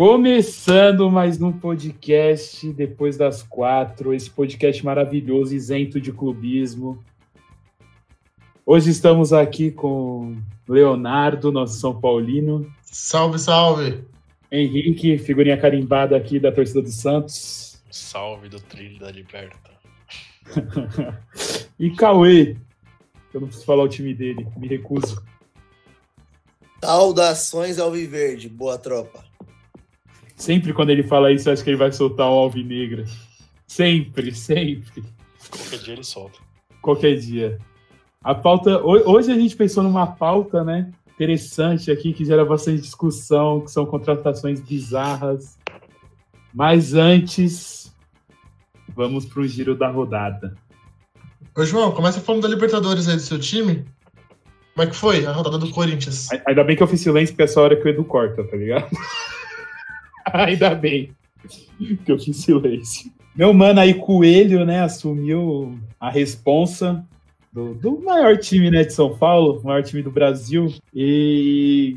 Começando mais um podcast depois das quatro, esse podcast maravilhoso, isento de clubismo. Hoje estamos aqui com Leonardo, nosso São Paulino. Salve, salve! Henrique, figurinha carimbada aqui da torcida do Santos. Salve do trilho da Liberta. e Cauê, eu não preciso falar o time dele, me recuso. Saudações ao Viverde, boa tropa. Sempre quando ele fala isso, eu acho que ele vai soltar um alvinegra. Sempre, sempre. Qualquer dia ele solta. Qualquer dia. A pauta. Hoje a gente pensou numa pauta, né? Interessante aqui, que gera bastante discussão, que são contratações bizarras. Mas antes, vamos para o giro da rodada. Ô, João, começa falando da Libertadores aí do seu time. Como é que foi a rodada do Corinthians? Ainda bem que eu fiz silêncio, porque essa hora que o Edu corta, tá ligado? Ainda bem que eu fiz silêncio. Meu mano aí, Coelho, né, assumiu a responsa do, do, maior time né, de São Paulo, maior time do Brasil. E,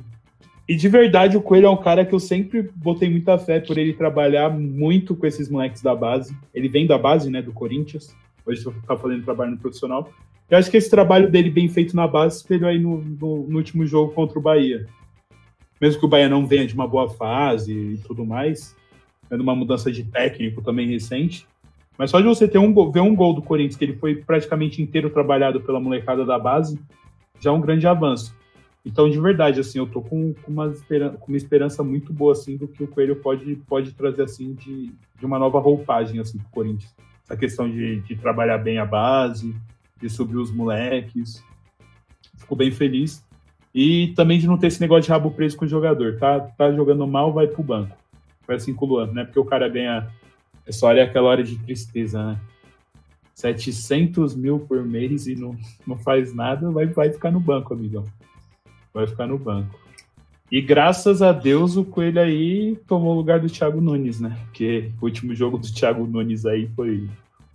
e de verdade, o Coelho é um cara que eu sempre botei muita fé por ele trabalhar muito com esses moleques da base. Ele vem da base, né, do Corinthians. Hoje tá fazendo trabalho no profissional. Eu acho que esse trabalho dele bem feito na base espelhou aí no, no, no último jogo contra o Bahia mesmo que o Bahia não venha de uma boa fase e tudo mais, tendo uma mudança de técnico também recente, mas só de você ter um ver um gol do Corinthians, que ele foi praticamente inteiro trabalhado pela molecada da base, já é um grande avanço. Então, de verdade, assim, eu tô com, com, uma, esperança, com uma esperança muito boa, assim, do que o Coelho pode, pode trazer, assim, de, de uma nova roupagem, assim, pro Corinthians. Essa questão de, de trabalhar bem a base, de subir os moleques. Fico bem feliz. E também de não ter esse negócio de rabo preso com o jogador. Tá, tá jogando mal, vai pro banco. Vai assim com o Luan, né? Porque o cara ganha. Essa hora é aquela hora de tristeza, né? 700 mil por mês e não, não faz nada, vai, vai ficar no banco, amigão. Vai ficar no banco. E graças a Deus o Coelho aí tomou o lugar do Thiago Nunes, né? Porque o último jogo do Thiago Nunes aí foi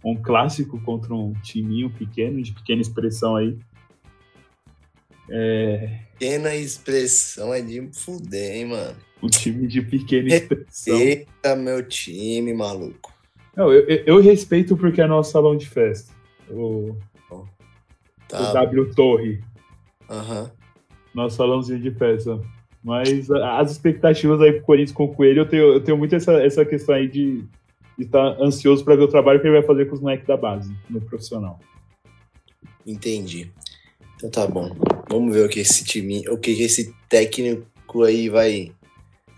um clássico contra um timinho pequeno, de pequena expressão aí. É... Pequena expressão é de fuder, hein, mano? Um time de pequena expressão. Respeita meu time, maluco. Não, eu, eu, respeito porque é nosso salão de festa. O, tá. o W Torre. Uhum. Nosso salãozinho de festa. Mas as expectativas aí pro Corinthians com o Coelho, eu tenho, eu tenho muito essa, essa questão aí de, de estar ansioso para ver o trabalho que ele vai fazer com os moleques da base, no profissional. Entendi. Então tá bom. Vamos ver o que esse time, o que esse técnico aí vai.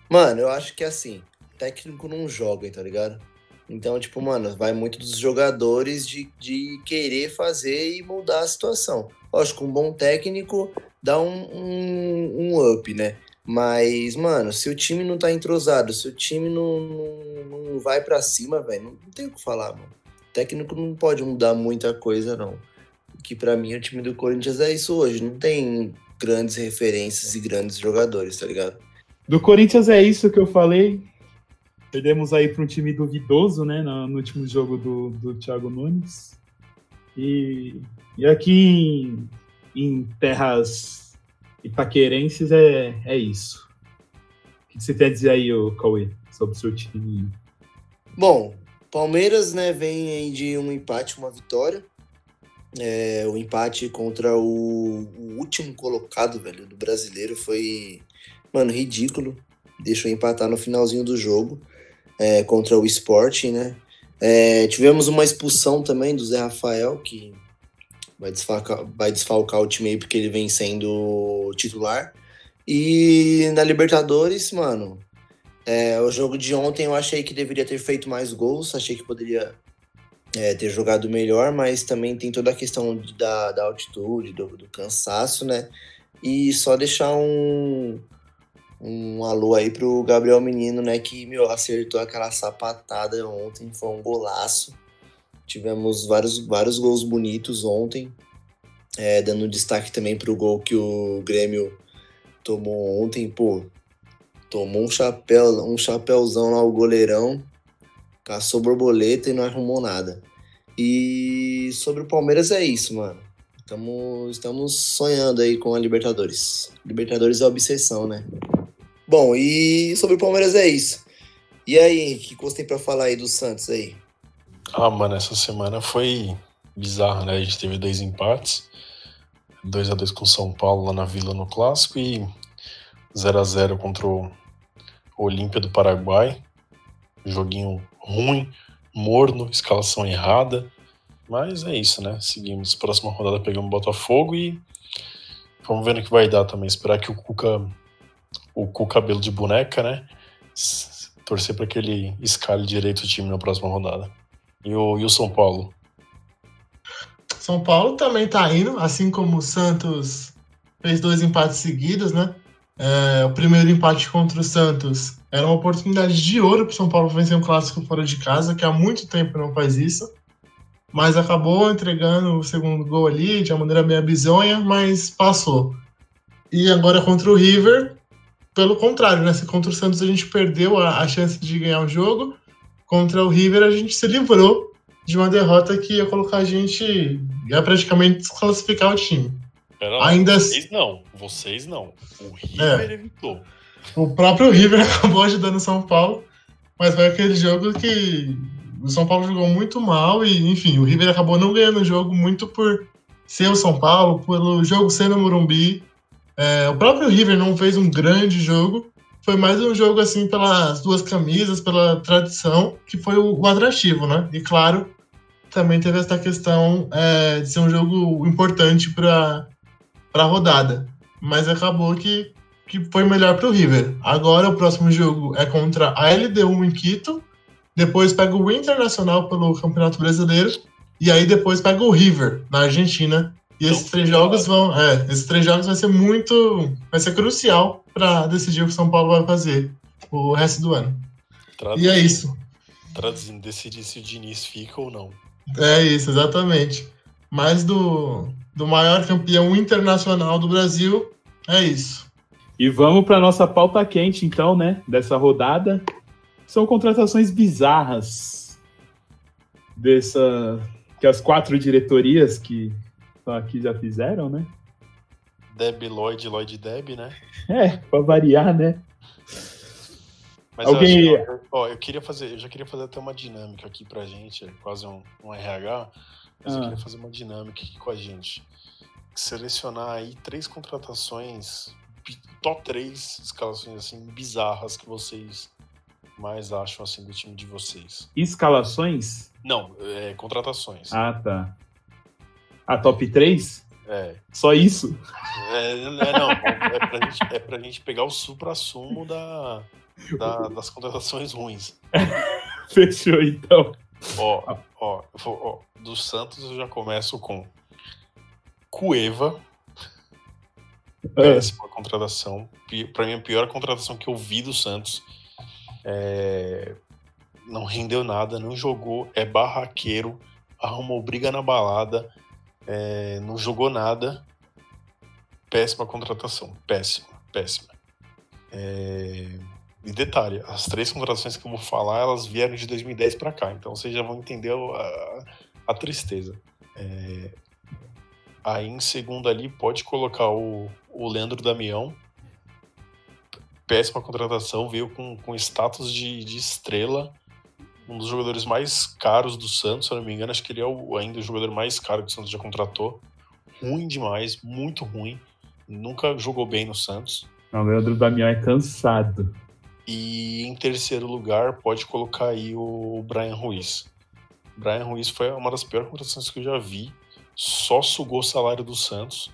Mano, eu acho que assim, técnico não joga, tá ligado? Então, tipo, mano, vai muito dos jogadores de, de querer fazer e mudar a situação. Lógico, um bom técnico dá um, um, um up, né? Mas, mano, se o time não tá entrosado, se o time não, não, não vai para cima, velho, não, não tem o que falar, mano. O técnico não pode mudar muita coisa, não que para mim o time do Corinthians é isso hoje. Não tem grandes referências e grandes jogadores, tá ligado? Do Corinthians é isso que eu falei. Perdemos aí para um time duvidoso, né, no, no, último jogo do, do Thiago Nunes. E, e aqui em, em terras itaquerenses é, é isso. O que você tem a dizer aí, Cauê, sobre o seu time? Bom, Palmeiras, né, vem aí de um empate, uma vitória. É, o empate contra o, o, último colocado, velho, do brasileiro foi, mano, ridículo. Deixou empatar no finalzinho do jogo é, contra o Sporting, né? É, tivemos uma expulsão também do Zé Rafael, que vai desfalcar, vai desfalcar o time aí porque ele vem sendo titular. E na Libertadores, mano, é, o jogo de ontem eu achei que deveria ter feito mais gols, achei que poderia é, ter jogado melhor, mas também tem toda a questão da, da altitude, do, do cansaço, né? E só deixar um, um alô aí pro Gabriel Menino, né? Que, meu, acertou aquela sapatada ontem, foi um golaço. Tivemos vários, vários gols bonitos ontem. É, dando destaque também pro gol que o Grêmio tomou ontem, pô. Tomou um chapéu, um chapéuzão lá, o goleirão caçou borboleta e não arrumou nada. E sobre o Palmeiras é isso, mano. Estamos, estamos sonhando aí com a Libertadores. Libertadores é obsessão, né? Bom, e sobre o Palmeiras é isso. E aí, o que você tem pra falar aí do Santos aí? Ah, mano, essa semana foi bizarra, né? A gente teve dois empates. 2 a 2 com São Paulo lá na Vila no Clássico e 0 a 0 contra o Olímpia do Paraguai. Joguinho ruim, morno, escalação errada. Mas é isso, né? Seguimos. Próxima rodada pegamos Botafogo e vamos ver no que vai dar também. Esperar que o Cuca, o Cuca cabelo de boneca, né? Torcer para que ele escale direito o time na próxima rodada. E o, e o São Paulo? São Paulo também tá indo, assim como o Santos fez dois empates seguidos, né? É, o primeiro empate contra o Santos era uma oportunidade de ouro para São Paulo vencer um clássico fora de casa, que há muito tempo não faz isso. Mas acabou entregando o segundo gol ali de uma maneira meio bizonha, mas passou. E agora contra o River, pelo contrário, né? Se contra o Santos a gente perdeu a, a chance de ganhar o jogo, contra o River a gente se livrou de uma derrota que ia colocar a gente, ia praticamente desclassificar o time. Lá, Ainda vocês não, vocês não. O River evitou. O próprio River acabou ajudando o São Paulo, mas foi aquele jogo que o São Paulo jogou muito mal e, enfim, o River acabou não ganhando o jogo muito por ser o São Paulo, pelo jogo ser no Morumbi. É, o próprio River não fez um grande jogo, foi mais um jogo assim pelas duas camisas, pela tradição, que foi o, o atrativo, né? E claro, também teve essa questão é, de ser um jogo importante para a rodada, mas acabou que que foi melhor para o River. Agora o próximo jogo é contra a LDU em Quito, depois pega o Internacional pelo Campeonato Brasileiro e aí depois pega o River na Argentina. E Então, esses três jogos vão, é, esses três jogos vai ser muito, vai ser crucial para decidir o que o São Paulo vai fazer o resto do ano. Traduzindo, E é isso. Traduzindo, decidir se o Diniz fica ou não. É isso, exatamente. Mas do, do maior campeão internacional do Brasil, é isso. E vamos para nossa pauta quente, então, né? Dessa rodada. São contratações bizarras dessa que as quatro diretorias que estão aqui já fizeram, né? Deb Lloyd, Lloyd Deb, né? É, para variar, né? Mas Alguém- eu, ó, eu queria fazer, eu já queria fazer até uma dinâmica aqui pra gente, quase um, um RH, mas eu Ah. queria fazer uma dinâmica aqui com a gente. Selecionar aí três contratações, top três escalações assim bizarras que vocês mais acham assim do time de vocês. Escalações? Não, é, contratações. Ah, tá. A top 3? É, Só isso? é, é, não, é pra, gente, é pra gente pegar o supra-sumo da, da- das contratações ruins. Fechou, então. Ó, ó, eu vou- ó, do Santos eu já começo com Cueva, Ah, péssima contratação. Pra mim, a pior contratação que eu vi do Santos. É, Não rendeu nada, não jogou, é barraqueiro, arrumou briga na balada, é, não jogou nada. Péssima contratação, péssima, péssima. É, E detalhe, as três contratações que eu vou falar, elas vieram de 2010 pra cá, então vocês já vão entender a, a tristeza. É, Aí em segundo ali pode colocar o, o Leandro Damião. Péssima contratação, veio com, com status de, de estrela. Um dos jogadores mais caros do Santos, se eu não me engano. Acho que ele é o, ainda o jogador mais caro que o Santos já contratou. Ruim demais, muito ruim. Nunca jogou bem no Santos. Não, o Leandro Damião é cansado. E em terceiro lugar, pode colocar aí o Brian Ruiz. Brian Ruiz foi uma das piores contratações que eu já vi. Só sugou o salário do Santos.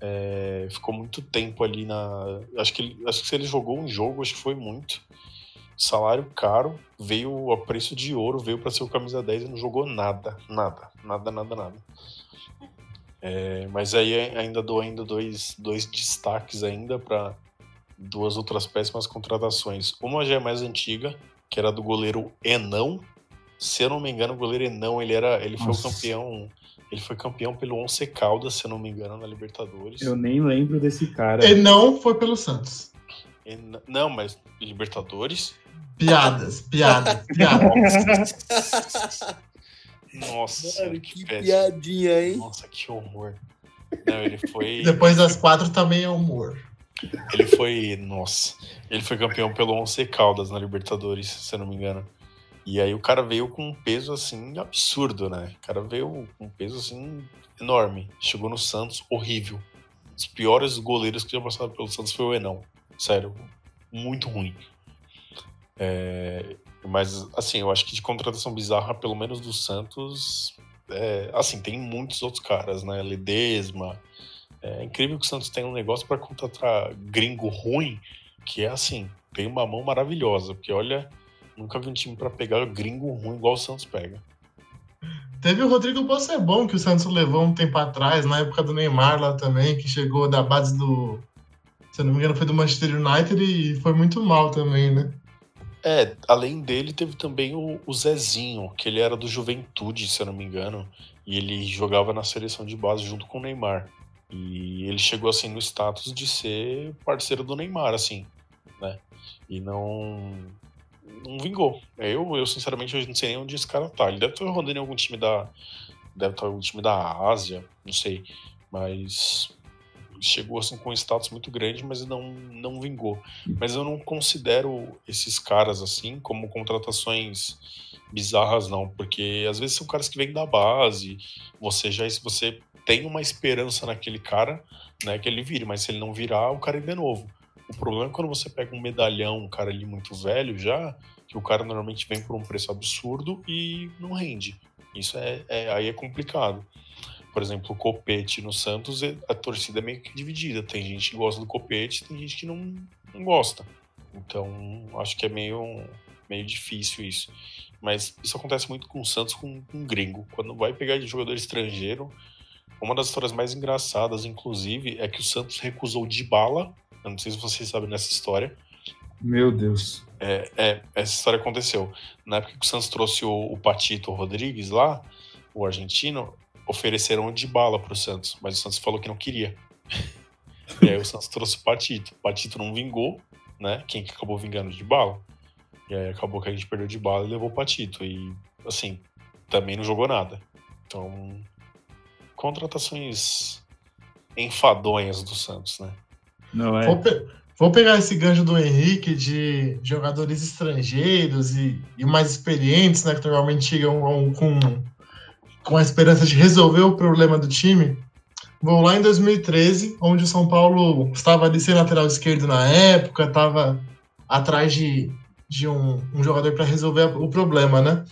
É, ficou muito tempo ali na. Acho que, ele- acho que se ele jogou um jogo, acho que foi muito. Salário caro, veio a preço de ouro, veio para ser o camisa 10 e não jogou nada. Nada, nada, nada, nada. É, mas aí ainda dou ainda dois, dois destaques ainda para duas outras péssimas contratações. Uma já é mais antiga, que era do goleiro Enão. Se eu não me engano, o goleiro Enão, ele era, ele foi o Nossa. campeão, ele foi campeão pelo Once Caldas, se eu não me engano, na Libertadores. Eu nem lembro desse cara. E não foi pelo Santos. Ena- Não, mas Libertadores? Piadas, piadas, piadas. Nossa, Mano, que, que piadinha, hein? Nossa, que horror. Não, ele foi Depois das quatro também é humor. Ele foi, nossa, ele foi campeão pelo Once Caldas na Libertadores, se eu não me engano. E aí o cara veio com um peso assim absurdo, né? O cara veio com um peso assim enorme. Chegou no Santos horrível. Os piores goleiros que já passaram pelo Santos foi o Enão. Sério, muito ruim. É, mas, assim, eu acho que de contratação bizarra, pelo menos do Santos, é, assim, tem muitos outros caras, né? Ledesma. É incrível que o Santos tenha um negócio para contratar gringo ruim, que é assim, tem uma mão maravilhosa, porque olha, nunca vi um time para pegar gringo ruim igual o Santos pega. Teve o Rodrigo Bossebon, que o Santos levou um tempo atrás, na época do Neymar lá também, que chegou da base do. Se eu não me engano, foi do Manchester United e foi muito mal também, né? É, além dele, teve também o, o, Zezinho, que ele era do Juventude, se eu não me engano, e ele jogava na seleção de base junto com o Neymar. E ele chegou assim no status de ser parceiro do Neymar, assim, né? E não não vingou. Eu, eu sinceramente eu não sei nem onde esse cara tá. Ele deve estar rodando em algum time da deve estar em algum time da Ásia, não sei, mas chegou assim com um status muito grande, mas não, não vingou. Mas eu não considero esses caras assim como contratações bizarras não, porque às vezes são caras que vêm da base, você já você tem uma esperança naquele cara, né, que ele vire, mas se ele não virar, o cara ainda é novo. O problema é quando você pega um medalhão, um cara ali muito velho já, que o cara normalmente vem por um preço absurdo e não rende. Isso é, é aí é complicado por exemplo, o Copete no Santos, a torcida é meio que dividida. Tem gente que gosta do Copete, tem gente que não, não gosta. Então, acho que é meio, meio difícil isso. Mas isso acontece muito com o Santos, com, com o gringo. Quando vai pegar de jogador estrangeiro, uma das histórias mais engraçadas, inclusive, é que o Santos recusou de bala. Eu não sei se vocês sabem dessa história. Meu Deus. É, é, essa história aconteceu. Na época que o Santos trouxe o, o Patito Rodrigues lá, o argentino, ofereceram de bala pro Santos, mas o Santos falou que não queria. e aí o Santos trouxe o Patito. O Patito não vingou, né? Quem que acabou vingando de bala? E aí acabou que a gente perdeu de bala e levou o Patito. E, assim, também não jogou nada. Então, contratações enfadonhas do Santos, né? Não é. Vou, pe vou pegar esse gancho do Henrique de jogadores estrangeiros e, e mais experientes, né? Que normalmente chegam com com a esperança de resolver o problema do time, vou lá em 2013, onde o São Paulo estava ali sem lateral esquerdo na época, estava atrás de, de um, um jogador para resolver o problema, né?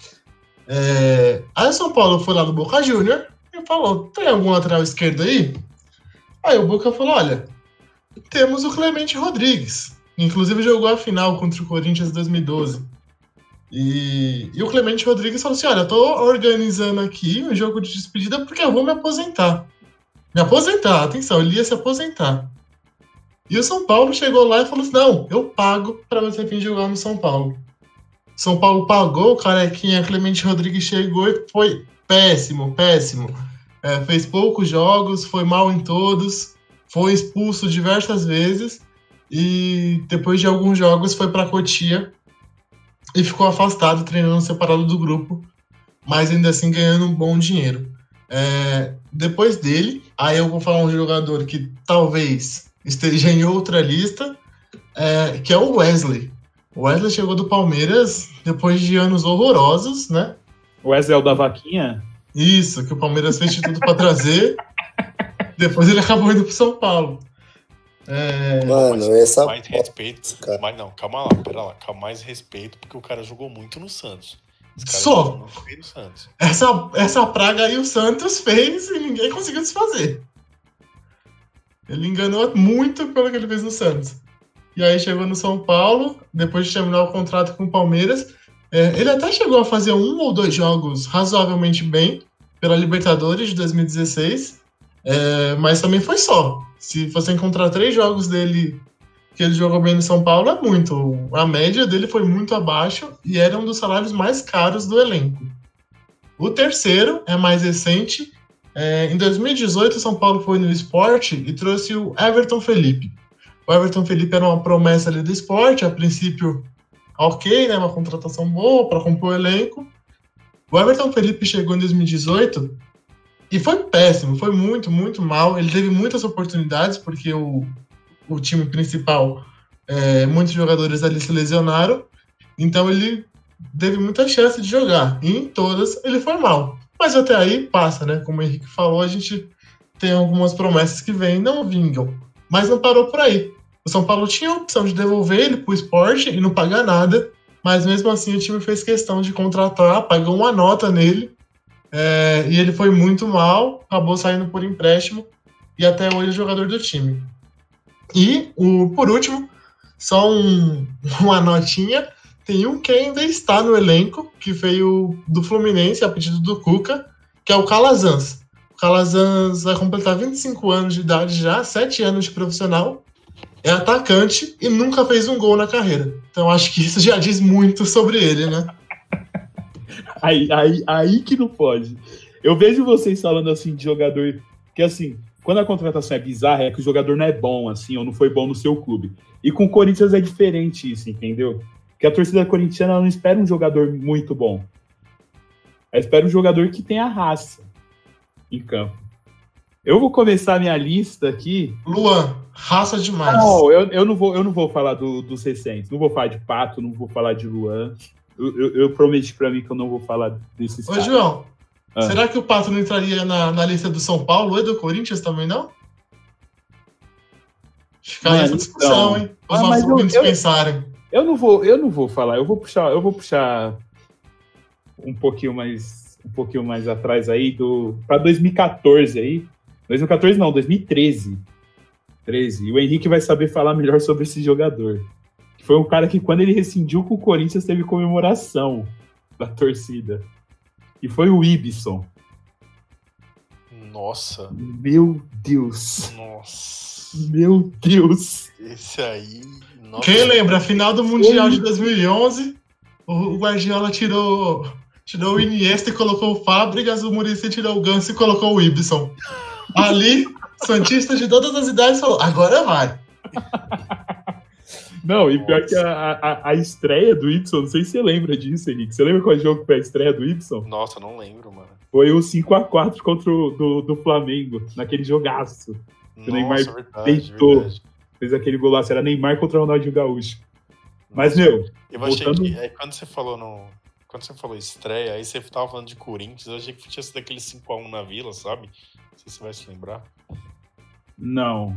É, aí o São Paulo foi lá do Boca Júnior e falou: tem algum lateral esquerdo aí? Aí o Boca falou: olha, temos o Clemente Rodrigues. Inclusive jogou a final contra o Corinthians em 2012. E, e o Clemente Rodrigues falou assim: Olha, eu tô organizando aqui um jogo de despedida porque eu vou me aposentar. Me aposentar, atenção, ele ia se aposentar. E o São Paulo chegou lá e falou assim: Não, eu pago para você vir jogar no São Paulo. São Paulo pagou, o carequinha Clemente Rodrigues chegou e foi péssimo, péssimo. É, fez poucos jogos, foi mal em todos, foi expulso diversas vezes e depois de alguns jogos foi para Cotia e ficou afastado, treinando separado do grupo, mas ainda assim ganhando um bom dinheiro. É, depois dele, aí eu vou falar um jogador que talvez esteja em outra lista, é, que é o Wesley. O Wesley chegou do Palmeiras depois de anos horrorosos, né? O Wesley é o da vaquinha? Isso, que o Palmeiras fez de tudo para trazer. Depois ele acabou indo pro São Paulo. É... Mano, mas, essa. Mais respeito. Cara. Mas não, calma lá, pera lá. Calma, mais respeito, porque o cara jogou muito no Santos. Só. No Santos. Essa, essa praga aí o Santos fez e ninguém conseguiu desfazer. Ele enganou muito pelo que ele fez no Santos. E aí chegou no São Paulo, depois de terminar o contrato com o Palmeiras. É, ele até chegou a fazer um ou dois jogos razoavelmente bem pela Libertadores de 2016, é, mas também foi só. Se você encontrar três jogos dele que ele jogou bem no São Paulo, é muito. A média dele foi muito abaixo e era um dos salários mais caros do elenco. O terceiro é mais recente. É, em 2018, o São Paulo foi no esporte e trouxe o Everton Felipe. O Everton Felipe era uma promessa ali do esporte, a princípio, ok, né, uma contratação boa para compor o elenco. O Everton Felipe chegou em 2018 e foi péssimo, foi muito, muito mal. Ele teve muitas oportunidades, porque o, o time principal, é, muitos jogadores ali se lesionaram, então ele teve muita chance de jogar. E em todas ele foi mal. Mas até aí passa, né? Como o Henrique falou, a gente tem algumas promessas que vêm não vingam. Mas não parou por aí. O São Paulo tinha a opção de devolver ele para o esporte e não pagar nada, mas mesmo assim o time fez questão de contratar, pagou uma nota nele, é, e ele foi muito mal, acabou saindo por empréstimo, e até hoje é jogador do time. E, o, por último, só um, uma notinha, tem um que ainda está no elenco, que veio do Fluminense a pedido do Cuca, que é o Calazans. O Calazans vai completar 25 anos de idade já, 7 anos de profissional, é atacante e nunca fez um gol na carreira. Então acho que isso já diz muito sobre ele, né? aí, aí, aí que não pode. Eu vejo vocês falando assim de jogador que assim, quando a contratação é bizarra, é que o jogador não é bom, assim, ou não foi bom no seu clube. E com o Corinthians é diferente isso, entendeu? Que a torcida corintiana não espera um jogador muito bom. Ela espera um jogador que tenha raça em campo. Eu vou começar minha lista aqui. Luan, raça demais. Não, eu, eu, não, vou, eu não vou falar do, dos recentes. Não vou falar de Pato, não vou falar de Luan. Eu, eu, eu prometi para mim que eu não vou falar desses Ô, caras. João, ah. será que o Pato não entraria na, na lista do São Paulo e do Corinthians também, não? Fica aí essa discussão, então... hein? Os ah, nossos ouvintes pensarem. Eu não vou, eu não vou falar, eu vou puxar, eu vou puxar um pouquinho mais um pouquinho mais atrás aí do para 2014 aí 2014 não, 2013. 13. E o Henrique vai saber falar melhor sobre esse jogador. Foi um cara que, quando ele rescindiu com o Corinthians, teve comemoração da torcida. E foi o Ibson. Nossa. Meu Deus. Nossa. Meu Deus. Esse aí. Nossa. Quem lembra? A final do Mundial de 2011, o Guardiola tirou, tirou o Iniesta e colocou o Fábricas, o Muricy tirou o Ganso e colocou o Ibson. Ali, Santista de todas as idades falou: agora vai. Não, e pior que a, a, a, estreia do Y, não sei se você lembra disso, Henrique. Você lembra qual jogo foi a estreia do Y? Nossa, não lembro, mano. Foi o 5x4 contra o do, do Flamengo, naquele jogaço. Nossa, o Neymar verdade, deitou. Verdade. Fez aquele golaço, era Neymar contra o Ronaldinho Gaúcho. Mas, meu. Eu voltando... achei que. Aí, quando você falou no. Quando você falou estreia, aí você tava falando de Corinthians, eu achei que tinha sido aquele 5x1 na vila, sabe? Não sei se você vai se lembrar. Não.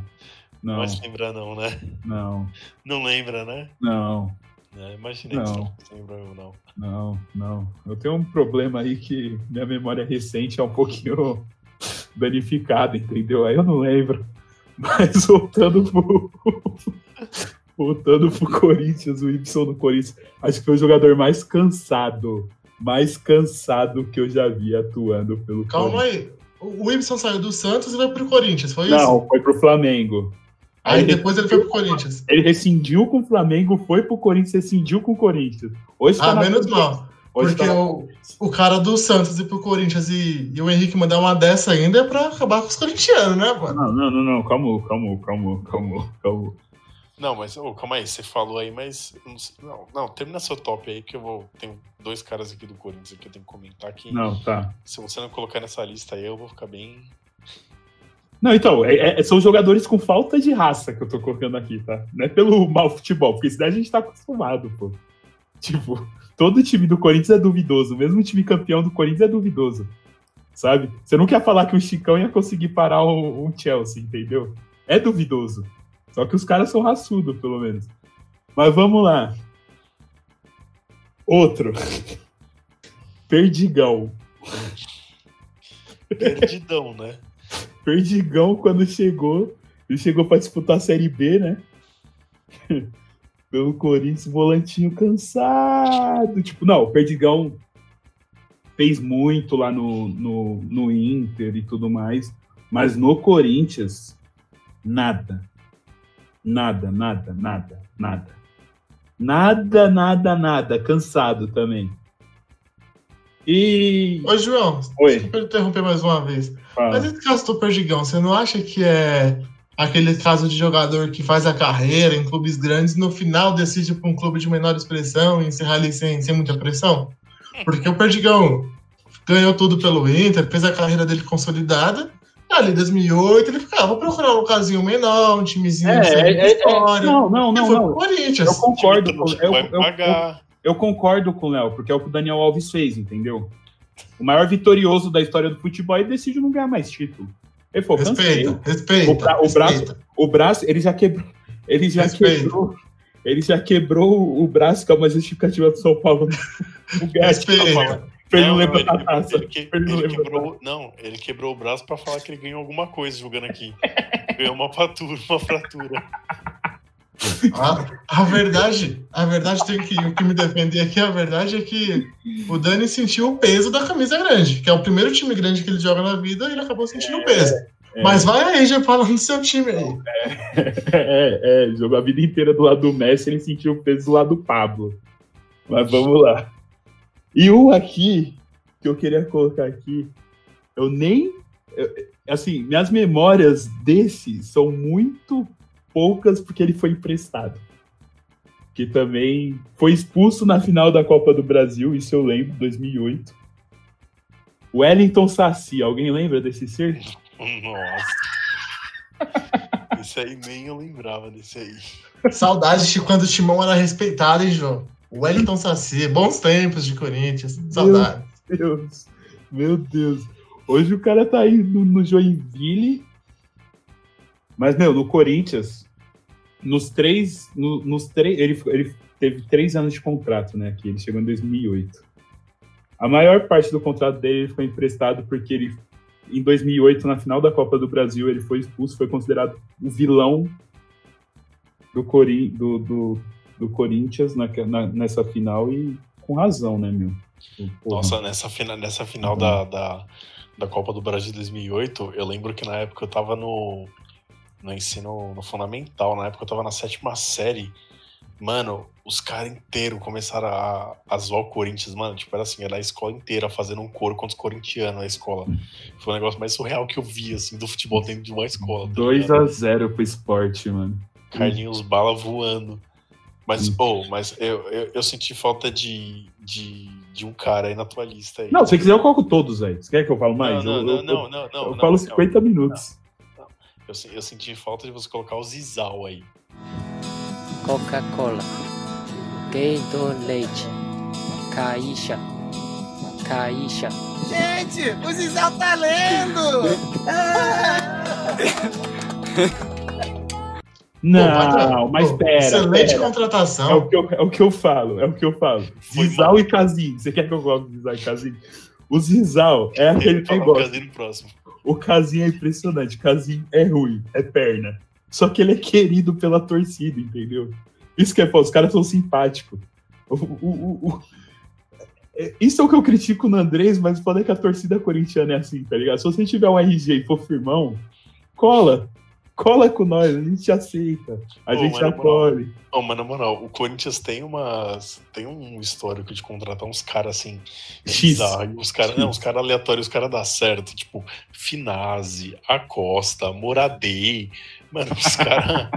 Não. Não vai se lembrar, não, né? Não. Não lembra, né? Não. É, imaginei não. que você não lembra, não. Não, não. Eu tenho um problema aí que minha memória recente é um pouquinho danificada, entendeu? Aí eu não lembro. Mas voltando pro. Voltando pro Corinthians, o Y do Corinthians, acho que foi o jogador mais cansado. Mais cansado que eu já vi atuando pelo Calma aí. O Ibson saiu do Santos e vai pro Corinthians, foi Não, isso? Não, foi pro Flamengo. Aí, Aí depois ele foi pro Corinthians. Ele rescindiu com o Flamengo, foi pro Corinthians, rescindiu com o Corinthians. Hoje tá ah, menos mal. Hoje porque tá o, o cara do Santos ir pro Corinthians e, e, o Henrique mandar uma dessa ainda é pra acabar com os corintianos, né, mano? Não, não, não, não. Calma, calma, calma, calma, calma. Não, mas oh, calma aí, você falou aí, mas. Não, não, termina seu top aí, que eu vou. Tem dois caras aqui do Corinthians que eu tenho que comentar que. Não, tá. Se você não colocar nessa lista aí, eu vou ficar bem. Não, então, é, é, são jogadores com falta de raça que eu tô colocando aqui, tá? Não é pelo mau futebol, porque isso daí a gente tá acostumado, pô. Tipo, todo time do Corinthians é duvidoso, mesmo o time campeão do Corinthians é duvidoso, sabe? Você não quer falar que o Chicão ia conseguir parar um, um Chelsea, entendeu? É duvidoso. Só que os caras são raçudos, pelo menos. Mas vamos lá. Outro. Perdigão. Perdidão, né? Perdigão, quando chegou, ele chegou para disputar a Série B, né? Pelo Corinthians, volantinho cansado. Tipo, não, o Perdigão fez muito lá no, no, no Inter e tudo mais. Mas no Corinthians, nada. Nada, nada, nada, nada. Nada, nada, nada. Cansado também. E. Oi, João. Oi. Desculpa interromper mais uma vez. Fala. Mas esse caso do Perdigão, você não acha que é aquele caso de jogador que faz a carreira em clubes grandes no final decide para um clube de menor expressão e encerrar ali sem, sem muita pressão? Porque o Perdigão ganhou tudo pelo Inter, fez a carreira dele consolidada Ali, 2008, ele ficava, vou procurar um casinho menor, um timezinho É, sem é, é, história. não, não, não, foi não. pro Corinthians. Eu concordo com eu, eu- eu- eu concordo com o Léo, porque é o que o Daniel Alves fez, entendeu? O maior vitorioso da história do futebol ele decide não ganhar mais título. Ele falou, cansei. Respeita, respeita. O bra- o braço- respeita. O braço, ele já quebrou. Ele já Respeito. quebrou. Ele já quebrou o braço, que é uma justificativa do São Paulo. O Respeita. Pra ele não Não, levantar ele- a taça. ele que- ele ele quebrou, não, ele quebrou o braço pra falar que ele ganhou alguma coisa jogando aqui. Ganhou uma fratura, uma fratura. A, a verdade, a verdade tem que, o que me defender aqui, a verdade é que o Dani sentiu o peso da camisa grande, que é o primeiro time grande que ele joga na vida e ele acabou sentindo o peso. é. Mas vai aí, já fala do seu time aí. É, é, jogou a vida inteira do lado do Messi, ele sentiu o peso do lado do Pablo. Mas vamos lá. E um aqui, que eu queria colocar aqui, eu nem. eu- assim, minhas memórias desse são muito poucas porque ele foi emprestado. Que também foi expulso na final da Copa do Brasil, isso eu lembro, 2008. Wellington Saci, alguém lembra desse ser? Nossa. Esse aí nem eu lembrava desse aí. Saudades de quando o Timão era respeitado, hein, João? O Wellington Saci, bons tempos de Corinthians. Saudades. Deus, meu Deus. Hoje o cara tá aí no, no Joinville. Mas, meu, no Corinthians, nos três. no- nos três ele, ele teve três anos de contrato, né? Que ele chegou em 2008. A maior parte do contrato dele ele foi emprestado porque ele, em 2008, na final da Copa do Brasil, ele foi expulso, foi considerado o vilão do, Cori, do, do, do Corinthians na, na- nessa final e com razão, né, meu? Porra. Nossa, nessa, fina, nessa final da, da, da Copa do Brasil de 2008, eu lembro que na época eu tava no, no ensino no fundamental, na época eu tava na sétima série. Mano, os caras inteiros começaram a, a zoar o Corinthians, mano. Tipo, era assim, era a escola inteira fazendo um coro contra os corintianos na escola. Foi o negócio mais surreal que eu vi, assim, do futebol dentro de uma escola. tá 2 ligado? a 0 pro esporte, mano. Carlinhos Bala voando. Mas, oh, mas eu, eu, eu senti falta de, de, de um cara aí na tua lista aí. Não, se quiser eu coloco todos aí. Você quer que eu falo mais? Não, eu, não, eu- não, não, não, não, eu não, falo não. 50 minutos. Eu, eu senti falta de você colocar o Zizal aí. Coca-Cola, Gatorade, Caixa, Caixa. Gente, o Zizal tá lendo! Não, Pô, mas pô, pera. Excelente pera. É contratação. o, que eu, é o que eu falo, é o que eu falo. Zizal e Casim. Você quer que eu coloque Zizal e Casim? O Zizal é aquele no próximo. O Casim é impressionante. Casim é ruim, é perna. Só que ele é querido pela torcida, entendeu? Isso que é foda, os caras são simpáticos. O- o- o- é- Isso é o que eu critico no Andrés, mas foda é que a torcida corintiana é assim, tá ligado? Se você tiver um RG e for firmão, cola. Cola com nós, a gente aceita. A Ô, gente acolhe. Oh, mas na moral, o Corinthians tem umas. Tem um histórico de contratar uns caras assim. X. Os caras não, caras aleatórios, os caras dá certo. Tipo, Finazzi, Acosta, Moradei. Mano, os caras.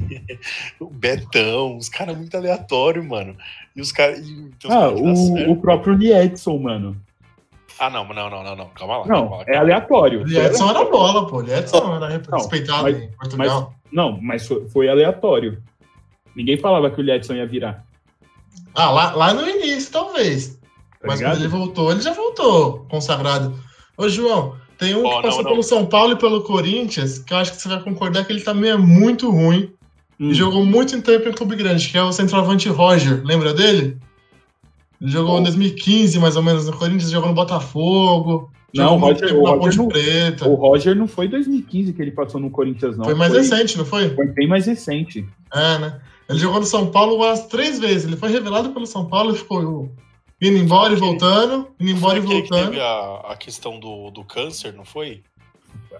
o Betão, os caras muito aleatórios, mano. E os caras. e uns Ah, certo. o, o próprio Liedson, mano. Ah, não, não, não, não, não. Calma lá. Não, calma lá, é calma lá. aleatório. O Edson era bola, pô. O Edson era Não, respeitado mas- em Portugal. Não, mas foi, foi aleatório. Ninguém falava que o Liedson ia virar. Ah, lá, lá no início, talvez. Tá Mas ligado? quando ele voltou, ele já voltou consagrado. Ô, João, tem um Ó, que não, passou não. pelo São Paulo e pelo Corinthians, que eu acho que você vai concordar que ele também é muito ruim. Hum. E jogou muito tempo em clube grande, que é o centroavante Roger. Lembra dele? Ele jogou em 2015, mais ou menos, no Corinthians, jogou no Botafogo. Não, jogou Roger- o na Roger Ponte não- Preta. O Roger não foi 2015 que ele passou no Corinthians, não. Foi mais recente, não foi? Foi bem mais recente. É, né? Ele jogou no São Paulo umas três vezes. Ele foi revelado pelo São Paulo e ficou indo embora e voltando, indo embora e Foi voltando. teve a, a questão do, do câncer, não foi?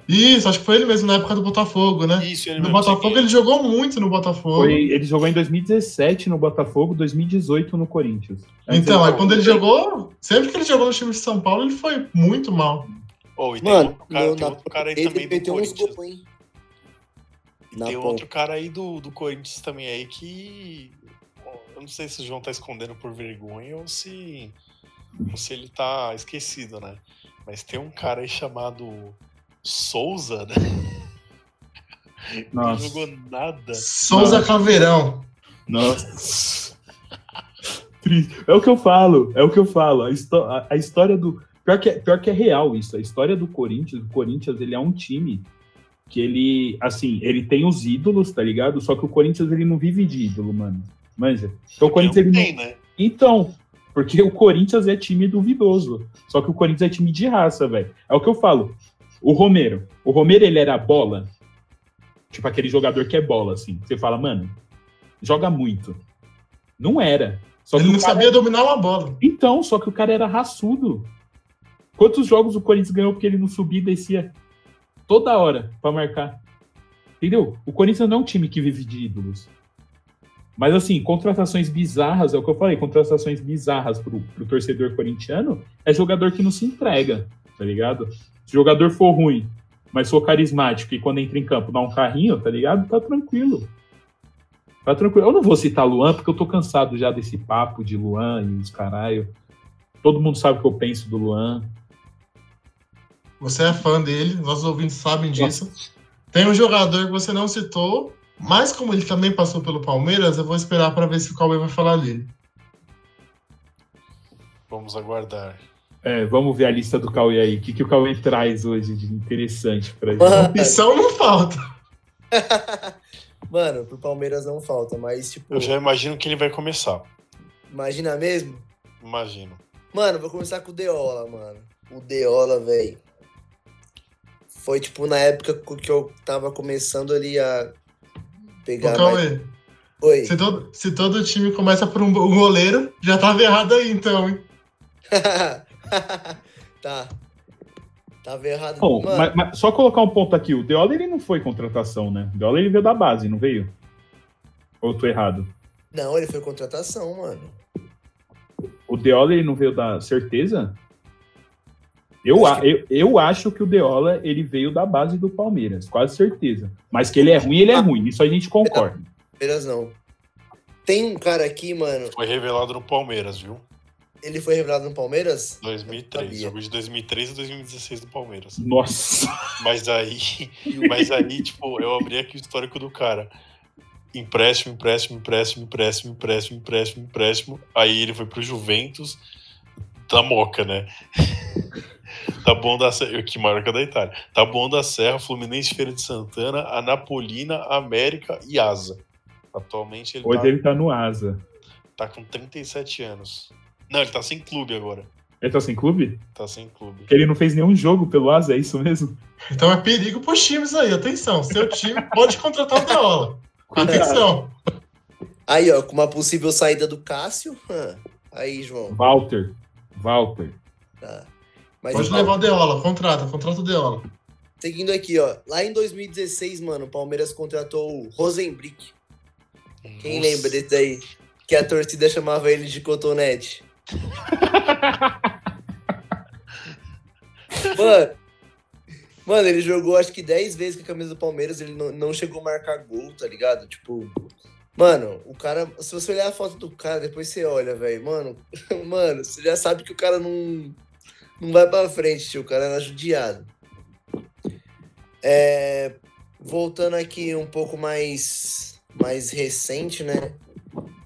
Isso, acho que foi ele mesmo na época do Botafogo, né? Isso, ele No mesmo. Botafogo ele jogou muito no Botafogo. Foi, ele jogou em 2017 no Botafogo, 2018 no Corinthians. Então, aí quando ele jogou. jogou, sempre que ele jogou no time de São Paulo, ele foi muito mal. Oh, e tem Mano, outro cara, no- tem outro cara aí ele também do Corinthians. hein? E na tem ponta. outro cara aí do, do Corinthians também aí que. Eu não sei se o João tá escondendo por vergonha ou se. Ou se ele tá esquecido, né? Mas tem um cara aí chamado Souza, né? Não Nossa. jogou nada. Souza Caveirão. Nossa. É o que eu falo, é o que eu falo. A, a- a história do. Pior que, é, pior que é real isso. A história do Corinthians, o Corinthians, ele é um time que ele, assim, ele tem os ídolos, tá ligado? Só que o Corinthians, ele não vive de ídolo, mano. Manja. Então o Corinthians, ele não não, né? Então, porque o Corinthians é time duvidoso. Só que o Corinthians é time de raça, velho. É o que eu falo. O Romero. O Romero, ele era bola. Tipo aquele jogador que é bola, assim. Você fala, mano, joga muito. Não era. Só Ele não cara- sabia dominar uma bola. Então, só que o cara era raçudo. Quantos jogos o Corinthians ganhou porque ele não subia e descia toda hora pra marcar? Entendeu? O Corinthians não é um time que vive de ídolos. Mas assim, contratações bizarras, é o que eu falei, contratações bizarras pro, pro torcedor corintiano é jogador que não se entrega, tá ligado? Se o jogador for ruim, mas for carismático e quando entra em campo dá um carrinho, tá ligado? Tá tranquilo. Tá tranquilo. Eu não vou citar Luan, porque eu tô cansado já desse papo de Luan e os caralho. Todo mundo sabe o que eu penso do Luan. Você é fã dele, nossos ouvintes sabem disso. Tem um jogador que você não citou, mas como ele também passou pelo Palmeiras, eu vou esperar para ver se o Cauê vai falar dele. Vamos aguardar. É, vamos ver a lista do Cauê aí. O que, que o Cauê traz hoje de interessante pra gente? Mano, Opção não falta. mano, pro Palmeiras não falta, mas tipo, Eu já imagino que ele vai começar. imagina mesmo? Imagino. Mano, vou começar com o Deola, mano. O Deola, velho. Foi tipo na época que eu tava começando ali a Ô, pegar mais... Cauê, Oi. se todo, se todo time começa por um go- goleiro, já tava errado aí então, hein? tá. Tava errado. Bom, mano, mas, mas só colocar um ponto aqui. O Deola ele não foi contratação, né? O Deola ele veio da base, não veio? Ou eu tô errado? Não, ele foi contratação, mano. O Deola ele não veio da certeza? Eu, Acho eu, eu acho que o Deola ele veio da base do Palmeiras, quase certeza. Mas que ele é ruim, ele é ruim. Isso a gente concorda. Palmeiras não. Tem um cara aqui, mano. Foi revelado no Palmeiras, viu? Ele foi revelado no Palmeiras? 2003. Sabia. Jogo de 2003 e 2016 do Palmeiras. Nossa. Mas aí, mas aí, tipo, eu abri aqui o histórico do cara. Empréstimo, empréstimo, empréstimo, empréstimo, empréstimo, empréstimo, empréstimo. Aí ele foi pro Juventus da Moca, né? Tá bom da Serra, que marca da Itália. Tá bom da Serra, Fluminense, Feira de Santana, Anapolina, América e Asa. Atualmente ele Hoje tá, ele tá no Asa. tá com 37 anos. Não, ele tá sem clube agora. Ele tá sem clube? Tá sem clube. Porque ele não fez nenhum jogo pelo Asa, é isso mesmo? Então é perigo pros times aí, atenção. Seu time pode contratar o Deola. Atenção. Aí, ó, com uma possível saída do Cássio. Aí, João. Walter. Walter. Tá. Mas Pode então, levar o Deola, contrata, contrata o Deola. seguindo aqui, ó. Lá em 2016, mano, o Palmeiras contratou o Rosenbrick. Quem lembra desse daí? Que a torcida chamava ele de cotonete. mano, mano, ele jogou acho que 10 vezes com a camisa do Palmeiras, ele não, não chegou a marcar gol, tá ligado? Tipo, mano, o cara, se você olhar a foto do cara, depois você olha, velho, mano, mano, você já sabe que o cara não, não vai pra frente, tio, o cara era judiado. É, voltando aqui um pouco mais, mais recente, né?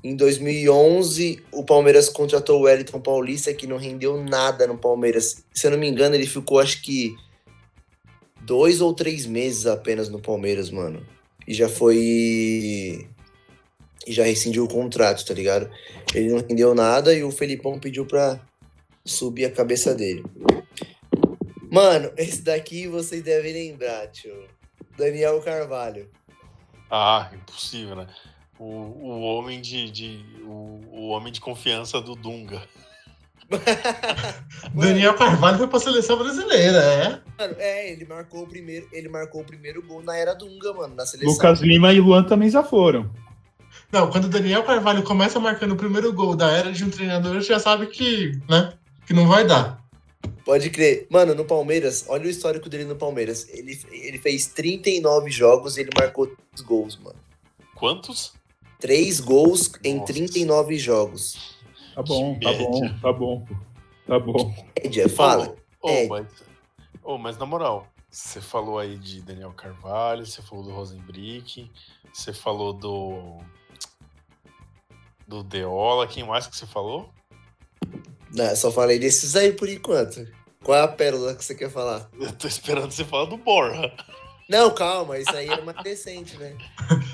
Em 2011, o Palmeiras contratou o Wellington Paulista, que não rendeu nada no Palmeiras. Se eu não me engano, ele ficou acho que dois ou três meses apenas no Palmeiras, mano. E já foi. E já rescindiu o contrato, tá ligado? Ele não rendeu nada e o Felipão pediu pra subir a cabeça dele. Mano, esse daqui vocês devem lembrar, tio. Daniel Carvalho. Ah, impossível, né? O, o homem de, de o, o homem de confiança do Dunga. Daniel Carvalho foi pra seleção brasileira, é? Mano, é, ele marcou o primeiro, ele marcou o primeiro gol na era Dunga, mano, na seleção. Lucas Lima e Luan também já foram. Não, quando o Daniel Carvalho começa marcando o primeiro gol da era de um treinador, você já sabe que, né, que não vai dar. Pode crer. Mano, no Palmeiras, olha o histórico dele no Palmeiras. Ele, ele fez 39 jogos e ele marcou 3 gols, mano. Quantos? 3 gols em Nossa. 39 jogos. Tá bom, tá bom, tá bom. Tá bom. Média, fala. Ô, É. mas, ô, mas na moral, Você falou aí de Daniel Carvalho, você falou do Rosenbrick, você falou do. Do Deola, quem mais que você falou? Não, só falei desses aí por enquanto. Qual é a pérola que você quer falar? Eu tô esperando você falar do Borra. Não, calma, isso aí era mais decente, né?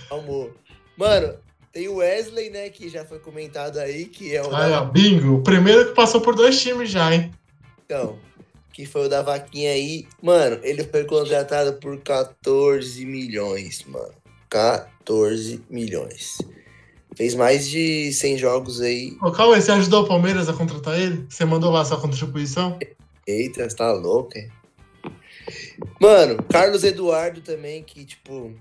Calma. Mano, tem o Wesley, né, que já foi comentado aí, que é o. Aí, da- ó, bingo. O primeiro que passou por dois times já, hein? Então, que foi o da vaquinha aí. Mano, ele foi contratado por 14 milhões, mano. 14 milhões. Fez mais de 100 jogos aí. Ô, Cauê, você ajudou o Palmeiras a contratar ele? Você mandou lá sua contribuição? Eita, você tá louco, hein? Mano, Carlos Eduardo também, que, tipo.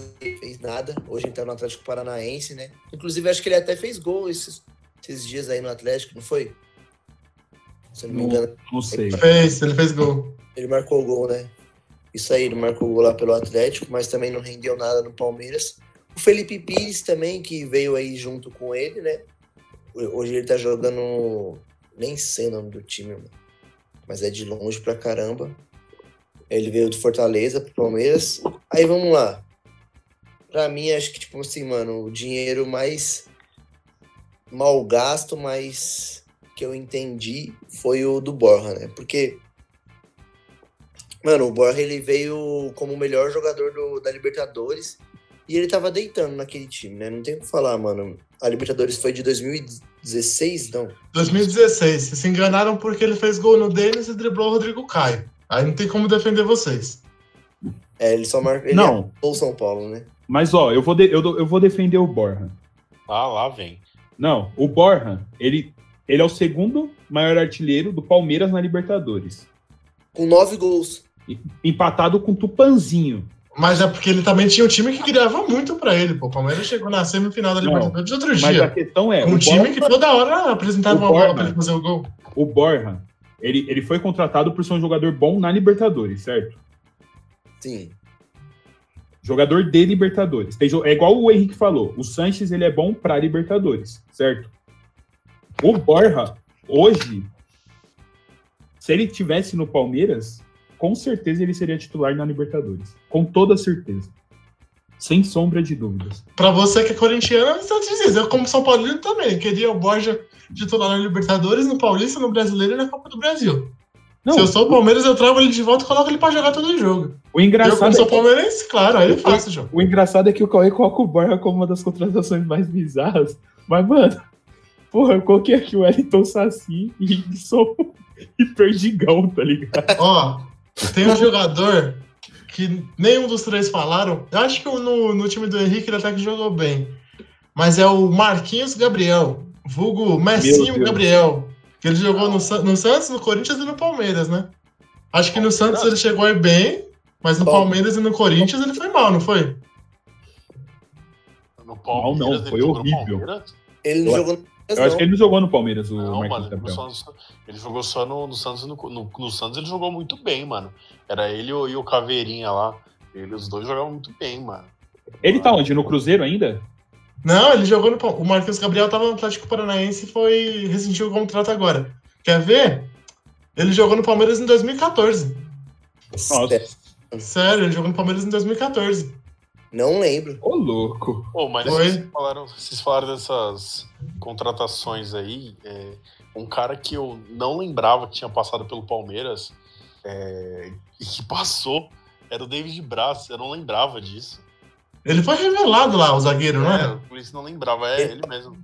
Não fez nada. Hoje ele tá no Atlético Paranaense, né? Inclusive, acho que ele até fez gol esses, esses dias aí no Atlético, não foi? Se eu não me engano, Não sei. Fez, ele fez gol. ele marcou o gol, né? Isso aí, ele marcou o gol lá pelo Atlético, mas também não rendeu nada no Palmeiras. O Felipe Pires também, que veio aí junto com ele, né? Hoje ele tá jogando. Nem sei o nome do time, mano. Mas é de longe pra caramba. Ele veio do Fortaleza pro Palmeiras. Aí vamos lá. Pra mim, acho que, tipo assim, mano, o dinheiro mais mal gasto, mas que eu entendi foi o do Borja, né? Porque Mano, o Borja ele veio como o melhor jogador do- da Libertadores e ele tava deitando naquele time, né? Não tem o que falar, mano. A Libertadores foi de 2016, não. 2016. Vocês se enganaram porque ele fez gol no Denis e driblou o Rodrigo Caio. Aí não tem como defender vocês. É, ele só marcou. Ele Não, ou São Paulo, né? Mas ó, eu vou, de- eu, eu vou defender o Borja. Ah, lá vem. Não, o Borja, ele, ele é o segundo maior artilheiro do Palmeiras na Libertadores. Com nove gols. Empatado com o Tupanzinho. Mas é porque ele também tinha um time que criava muito pra ele. Pô. O Palmeiras chegou na semifinal da Libertadores outro Mas a dia. questão é, Um o time Borja, que toda hora apresentava o uma bola Borja- pra ele fazer o gol. o Borja, ele, ele foi contratado por ser um jogador bom na Libertadores, certo? Sim. Jogador de Libertadores. É igual o Henrique falou, o Sanches ele é bom pra Libertadores, certo? O Borja, hoje, se ele tivesse no Palmeiras, com certeza ele seria titular na Libertadores. Com toda certeza. Sem sombra de dúvidas. Pra você que é corintiano, te dizer, eu como São Paulino também. Queria o Borja titular na Libertadores, no Paulista, no Brasileiro e na Copa do Brasil. Não, Se eu sou o Palmeiras, eu trago ele de volta e coloco ele pra jogar todo jogo. o Eu, engraçado como é sou que- palmeirense, claro, aí eu faço o jogo. O engraçado é que o Cauê coloca o Borja como uma das contratações mais bizarras. Mas, mano, porra, eu coloquei aqui o Wellington Saci e sou e Perdigão, tá ligado? Ó, tem um jogador que nenhum dos três falaram. Eu acho que no, no time do Henrique ele até que jogou bem. Mas é o Marquinhos Gabriel, vulgo Messinho. Gabriel. Que ele jogou no, no Santos, no Corinthians e no Palmeiras, né? Acho que no Santos ele chegou aí bem, mas no. Palmeiras e no Corinthians ele foi mal, não foi? No Não, não, ele foi horrível. Palmeiras? Ele não Eu- jogou no Eu acho que ele não jogou no Palmeiras, o Não, Marquinhos mano, ele, jogou só, ele jogou só no, no Santos e no, no, no Santos ele jogou muito bem, mano. Era ele e o, Caveirinha lá. Ele, os dois jogavam muito bem, mano. Ele tá onde? No Cruzeiro ainda? Não, ele jogou no O Marquinhos Gabriel tava no Atlético Paranaense e foi rescindiu o contrato agora. Quer ver? Ele jogou no Palmeiras em 2014. Nossa. Sério, ele jogou no Palmeiras em 2014. Não lembro. Ô, louco. Pô, mas vocês falaram, vocês falaram dessas contratações aí. é, um cara que eu não lembrava que tinha passado pelo Palmeiras é, e que passou era o David Braz. Eu não lembrava disso. Ele foi revelado lá, o zagueiro, não É, é? por isso não lembrava. É ele mesmo.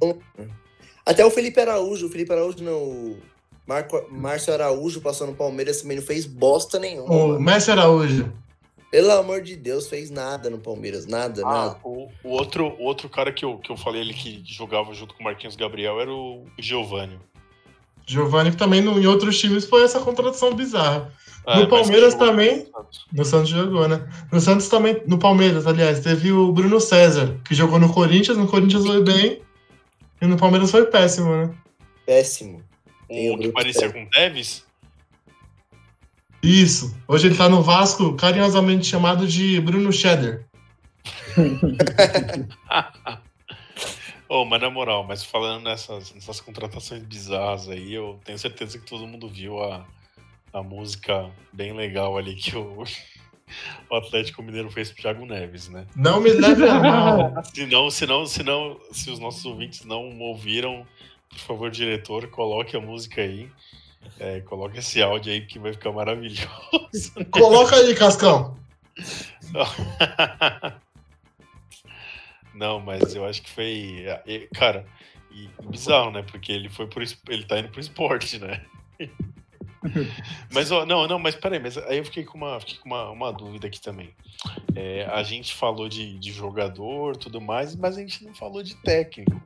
Até o Felipe Araújo. O Felipe Araújo não. O Marco, Márcio Araújo passou no Palmeiras também não fez bosta nenhuma. O mano. Messi Araújo. Pelo amor de Deus, fez nada no Palmeiras. Nada, Ah, nada. o, o outro, o outro cara que eu, que eu falei ele que jogava junto com o Marquinhos Gabriel era o Giovanni. Giovanni, que também no- em outros times foi essa contratação bizarra. É, No Palmeiras jogou também? no Santos. Jogou, né? No Santos também, no Palmeiras, aliás, teve o Bruno César, que jogou no Corinthians, no Corinthians foi bem, e no Palmeiras foi péssimo, né? Péssimo. O O que parecia com o Tevez? Isso. Hoje ele tá no Vasco, carinhosamente chamado de Bruno Cheddar. Oh, mas na moral, mas falando nessas, nessas contratações bizarras aí, eu tenho certeza que todo mundo viu a, a música bem legal ali que o, o Atlético Mineiro fez pro Thiago Neves, né? Não me leve a mal. Se não, se não, se os nossos ouvintes não ouviram, por favor, diretor, coloque a música aí. É, coloque esse áudio aí que vai ficar maravilhoso. Coloca aí, Cascão. Não, mas eu acho que foi. é, Cara, e bizarro, né? Porque ele foi por ele tá indo pro esporte, né? Mas ó, não, não, mas peraí, mas aí eu fiquei com uma, fiquei com uma, uma dúvida aqui também. É, a gente falou de, de jogador tudo mais, mas a gente não falou de técnico.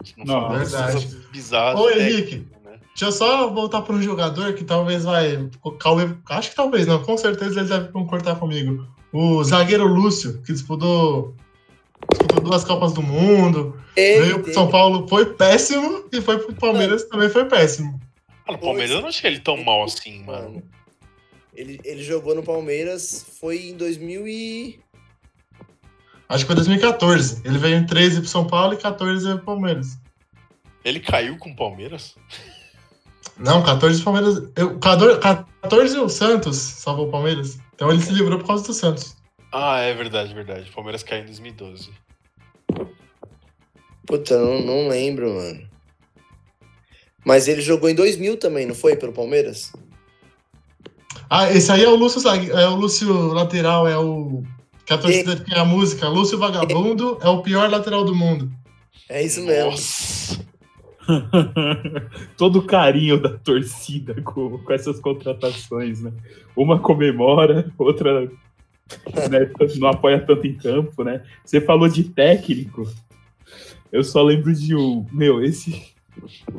A gente não, Não, falou verdade. bizarras. Ô, Henrique. técnico, né? Deixa eu só voltar para um jogador que talvez vai. Cauê- Acho que talvez, não. Com certeza ele deve concordar comigo. O zagueiro Lúcio, que disputou, disputou duas Copas do Mundo. Ele Veio pro São Paulo, foi péssimo. E foi pro Palmeiras, também foi péssimo. No Palmeiras eu não achei ele tão mal assim, mano. Ele, ele jogou no Palmeiras, foi em 2000 e... Acho que foi 2014. Ele veio em 13 pro São Paulo e 14 veio pro Palmeiras. Ele caiu com o Palmeiras? Não, 14 o Palmeiras. Eu, 14, 14 o Santos salvou o Palmeiras. Então ele se livrou por causa do Santos. Ah, é verdade, verdade. O Palmeiras caiu em 2012. Puta, não, não lembro, mano. Mas ele jogou em 2000 também, não foi? Pelo Palmeiras? Ah, esse aí é o Lúcio é o Lúcio lateral, é o. Que a torcida tem a música. Lúcio Vagabundo é o pior lateral do mundo. É isso mesmo. Nossa. Todo o carinho da torcida com, com essas contratações, né? Uma comemora, outra né, não apoia tanto em campo, né? Você falou de técnico, eu só lembro de um. Meu, esse.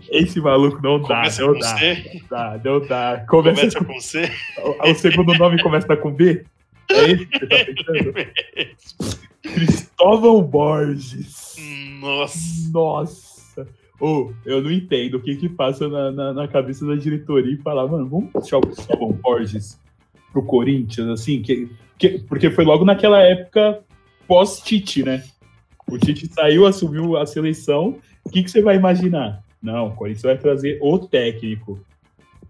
Esse maluco não dá, Começa não dá, não dá, não dá. Começa, Começa com, com C? o, o segundo nome começa com B? É esse que você tá pensando? Cristóvão Borges. Nossa. Nossa! Ô, eu não entendo o que que passa na, na, na cabeça da diretoria e falar, mano, vamos deixar o Cristóvão Borges pro Corinthians, assim, que, que, porque foi logo naquela época pós-Tite, né? O Tite saiu, assumiu a seleção, o que, que você vai imaginar? Não, o Corinthians vai trazer o técnico.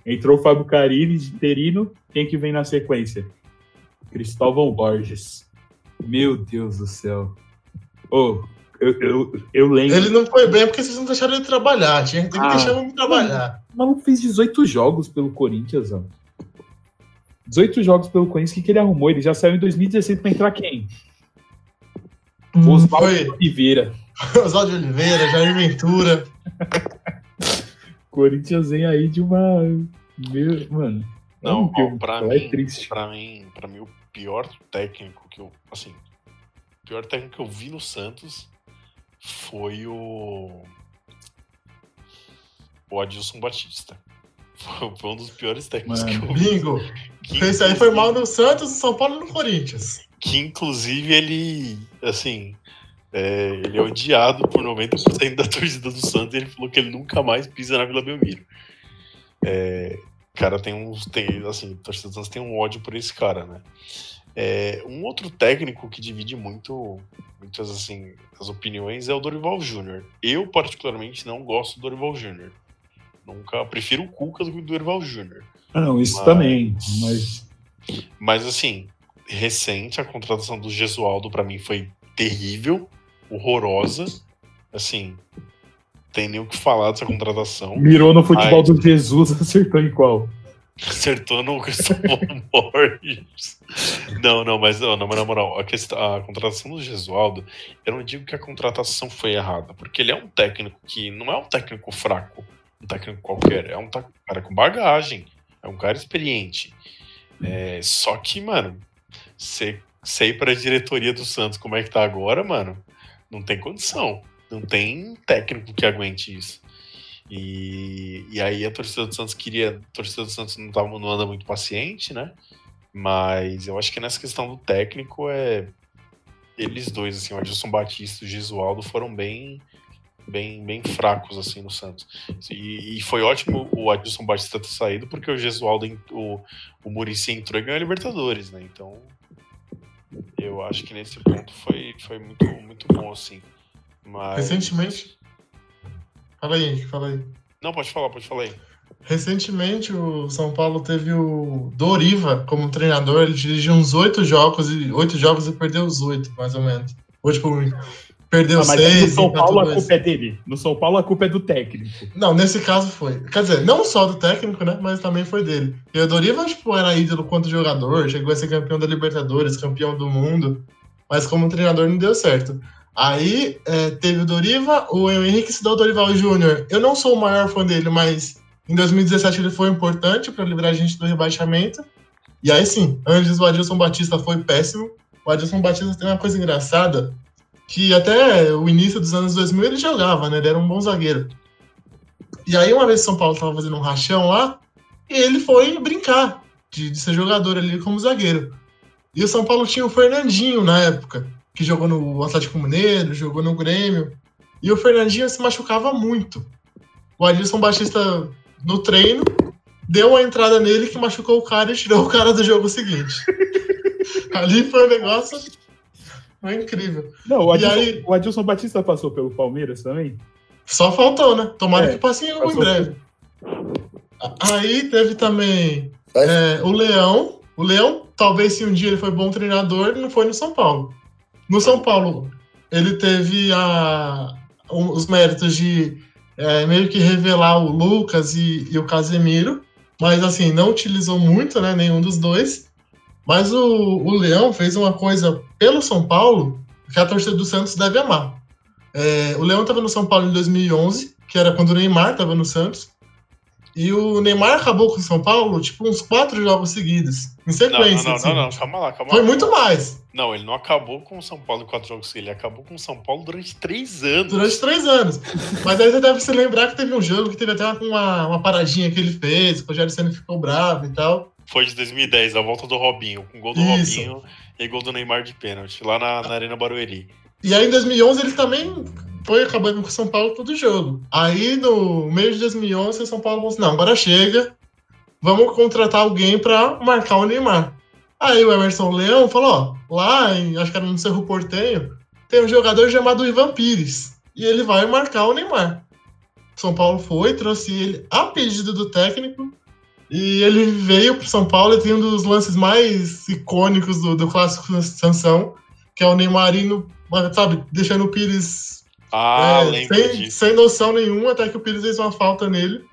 Entrou o Fábio Carilli, de interino, quem que vem na sequência? Cristóvão Borges. Meu Deus do céu. Ô, eu, eu, eu lembro. Ele não foi bem porque vocês não deixaram ele trabalhar. Tinha que Ah. deixar ele trabalhar. O maluco fez 18 jogos pelo Corinthians, ó. 18 jogos pelo Corinthians, o que, que ele arrumou? Ele já saiu em 2016 pra entrar quem? Oswaldo Foi Oliveira. Oswaldo Oliveira, Jair Ventura. Corinthians vem aí de uma. Meu, mano. Não, que ó, pra é mim, triste. pra mim, pra mim, o pior técnico que eu. Assim, o pior técnico que eu vi no Santos foi o. O Adilson Batista. Foi, foi um dos piores técnicos Mano. que eu vi. Bingo. Que, Esse aí foi mal no Santos, no São Paulo e no Corinthians. que inclusive ele, assim, é, ele é odiado por 90% da torcida do Santos e ele falou que ele nunca mais pisa na Vila Belmiro. É, cara, tem uns, tem, assim, a torcida do Santos tem um ódio por esse cara, né? É, um outro técnico que divide muito, muitas, assim, as opiniões é o Dorival Júnior. Eu, particularmente, não gosto do Dorival Júnior. Nunca, prefiro o Cuca do que o Dorival Júnior. Ah, não, isso Mas- também. Mas. Mas assim, recente a contratação do Gesualdo pra mim foi terrível, horrorosa. Assim, tem nem o que falar dessa contratação. Mirou no futebol Ai. do Jesus, acertou em qual? Acertou no Cristóvão Borges. Não, não, mas não, mas na moral, a, questão, a contratação do Gesualdo, eu não digo que a contratação foi errada, porque ele é um técnico que não é um técnico fraco, um técnico qualquer, é um ta- cara com bagagem, é um cara experiente. É, só que, mano, você ir pra diretoria do Santos como é que tá agora, mano, não tem condição. Não tem técnico que aguente isso. E, e aí a torcida do Santos queria. A torcida do Santos não, tava, não anda muito paciente, né? Mas eu acho que nessa questão do técnico é. Eles dois, assim, o Adilson Batista e o Gisualdo foram bem. Bem, bem fracos assim no Santos. E, e foi ótimo o Adilson Batista ter saído, porque o Gesualdo, o, o Murici entrou e ganhou a Libertadores, né? Então, eu acho que nesse ponto foi, foi muito, muito bom, assim. Mas... Recentemente. Fala aí, Henrique, fala aí. Não, pode falar, pode falar aí. recentemente o São Paulo teve o Doriva como treinador. Ele dirigiu uns oito jogos e oito jogos e perdeu os oito, mais ou menos. Ou tipo, perdeu Ah, mas seis. no São Paulo a culpa é dele. No São Paulo a culpa é do técnico. Não, nesse caso foi. Quer dizer, não só do técnico, né? Mas também foi dele. E o Doriva, tipo, era ídolo quanto jogador, chegou a ser campeão da Libertadores, campeão do mundo, mas como treinador não deu certo. Aí é, teve o Doriva, o Henrique se deu o Dorival Júnior. Eu não sou o maior fã dele, mas em 2017 ele foi importante para livrar a gente do rebaixamento. E aí sim, antes o Adilson Batista foi péssimo. O Adilson Batista tem uma coisa engraçada, que até o início dos anos 2000 ele jogava, né? Ele era um bom zagueiro. E aí, uma vez São Paulo tava fazendo um rachão lá, e ele foi brincar de, de ser jogador ali como zagueiro. E o São Paulo tinha o Fernandinho na época, que jogou no Atlético Mineiro, jogou no Grêmio. E o Fernandinho se machucava muito. O Adilson Batista, no treino, deu uma entrada nele que machucou o cara e tirou o cara do jogo seguinte. ali foi um negócio foi incrível. Não, o E Adilson, aí- o Adilson Batista passou pelo Palmeiras também? Só faltou, né? Tomara É, que passe em passou breve. Aí teve também é, o Leão. O Leão, talvez se um dia ele foi bom treinador, não foi no São Paulo. No São Paulo, ele teve a, um- os méritos de é, meio que revelar o Lucas e, e o Casemiro, mas assim, não utilizou muito, né? Nenhum dos dois. Mas o, o Leão fez uma coisa pelo São Paulo que a torcida do Santos deve amar. É, o Leão estava no São Paulo em 2011, que era quando o Neymar estava no Santos. E o Neymar acabou com o São Paulo, tipo, uns quatro jogos seguidos, em sequência. não, não, assim. não, não, calma lá, calma Foi lá. muito mais, Não, ele não acabou com o São Paulo em quatro jogos, ele acabou com o São Paulo durante três anos. durante três anos. Mas aí você deve se lembrar que teve um jogo que teve até uma, uma paradinha que ele fez, que o Rogério Senna ficou bravo e tal. Foi de 2010, a volta do Robinho, com gol do Isso. Robinho e gol do Neymar de pênalti, lá na, na Arena Barueri. E aí em 2011 ele também foi acabando com o São Paulo todo jogo. Aí no meio de 2011 o São Paulo falou assim, não, agora chega, vamos contratar alguém pra marcar o Neymar. Aí o Emerson Leão falou, ó, lá em, acho que era no Cerro Portenho, tem um jogador chamado Ivan Pires, e ele vai marcar o Neymar. São Paulo foi, trouxe ele a pedido do técnico, e ele veio pro São Paulo e tem um dos lances mais icônicos do, do clássico Sansão, que é o Neymar indo, sabe, deixando o Pires Ah, é, sem, sem noção nenhuma, até que o Pires fez uma falta nele.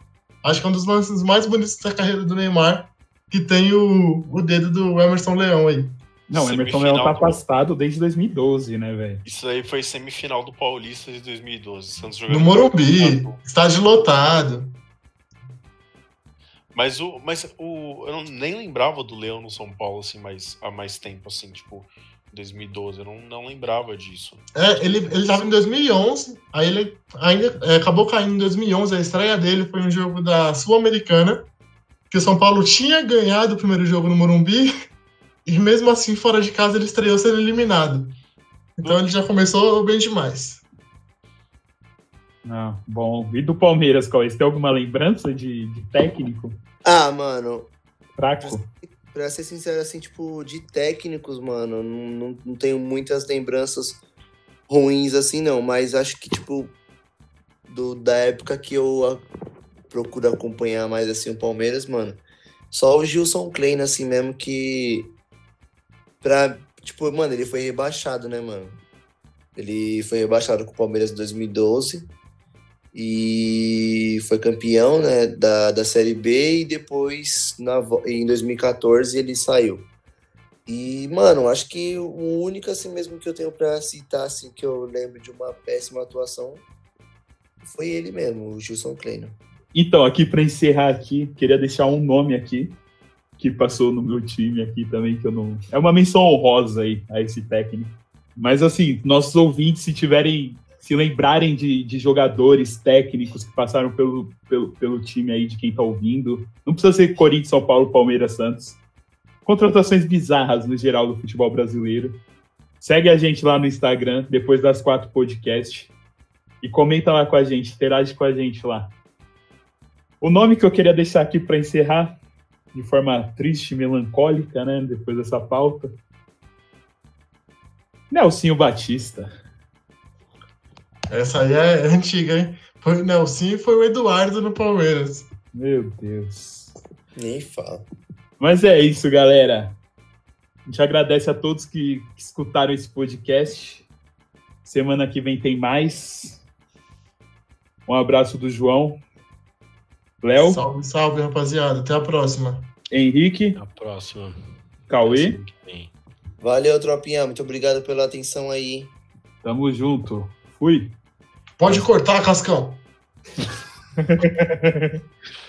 Acho que é um dos lances mais bonitos da carreira do Neymar, que tem o, o dedo do Emerson Leão aí. Não, o Emerson Leão tá do- afastado desde 2012, né, velho? Isso aí foi semifinal do Paulista de 2012. Santos No Morumbi, estádio lotado. Mas o, mas o, eu não, nem lembrava do Leão no São Paulo assim mais há mais tempo assim, tipo 2012. Eu não, não lembrava disso. É, ele, ele tava em 2011, aí ele ainda é, acabou caindo em 2011. A estreia dele foi um jogo da Sul-Americana, que o São Paulo tinha ganhado o primeiro jogo no Morumbi, e mesmo assim, fora de casa, ele estreou sendo eliminado. Então ele já começou bem demais. Ah, bom. E do Palmeiras, Cauê? Você tem alguma lembrança de, de técnico Ah, mano, fraco? pra ser sincero, assim, tipo, de técnicos, mano, não, não, não tenho muitas lembranças ruins assim, não. Mas acho que, tipo, do, da época que eu procuro acompanhar mais, assim, o Palmeiras, mano, só o Gilson Klein, assim, mesmo que. Pra. Tipo, mano, ele foi rebaixado, né, mano? Ele foi rebaixado com o Palmeiras em 2012 e foi campeão né, da, da Série B e depois na, em 2014 ele saiu. E, mano, acho que o único assim mesmo que eu tenho pra citar, assim, que eu lembro de uma péssima atuação foi ele mesmo, o Gilson Kleiner. Então, aqui para encerrar aqui, queria deixar um nome aqui que passou no meu time aqui também que eu não. É uma menção honrosa aí a esse técnico. Mas assim, nossos ouvintes, se tiverem, se lembrarem de, de jogadores técnicos que passaram pelo, pelo, pelo time aí de quem tá ouvindo, não precisa ser Corinthians, São Paulo, Palmeiras, Santos. Contratações bizarras no geral do futebol brasileiro. Segue a gente lá no Instagram, depois das quatro podcasts. E comenta lá com a gente, interage com a gente lá. O nome que eu queria deixar aqui para encerrar, de forma triste melancólica, né? Depois dessa pauta. Nelsinho Batista. Essa aí é antiga, hein? Foi o Nelson e foi o Eduardo no Palmeiras. Meu Deus. Nem fala. Mas é isso, galera. A gente agradece a todos que, que escutaram esse podcast. Semana que vem tem mais. Um abraço do João. Léo, Salve, salve, rapaziada. Até a próxima. Henrique, Na próxima. Cauê. Valeu, tropinha. Muito obrigado pela atenção aí. Tamo junto. Fui. Pode cortar, Cascão.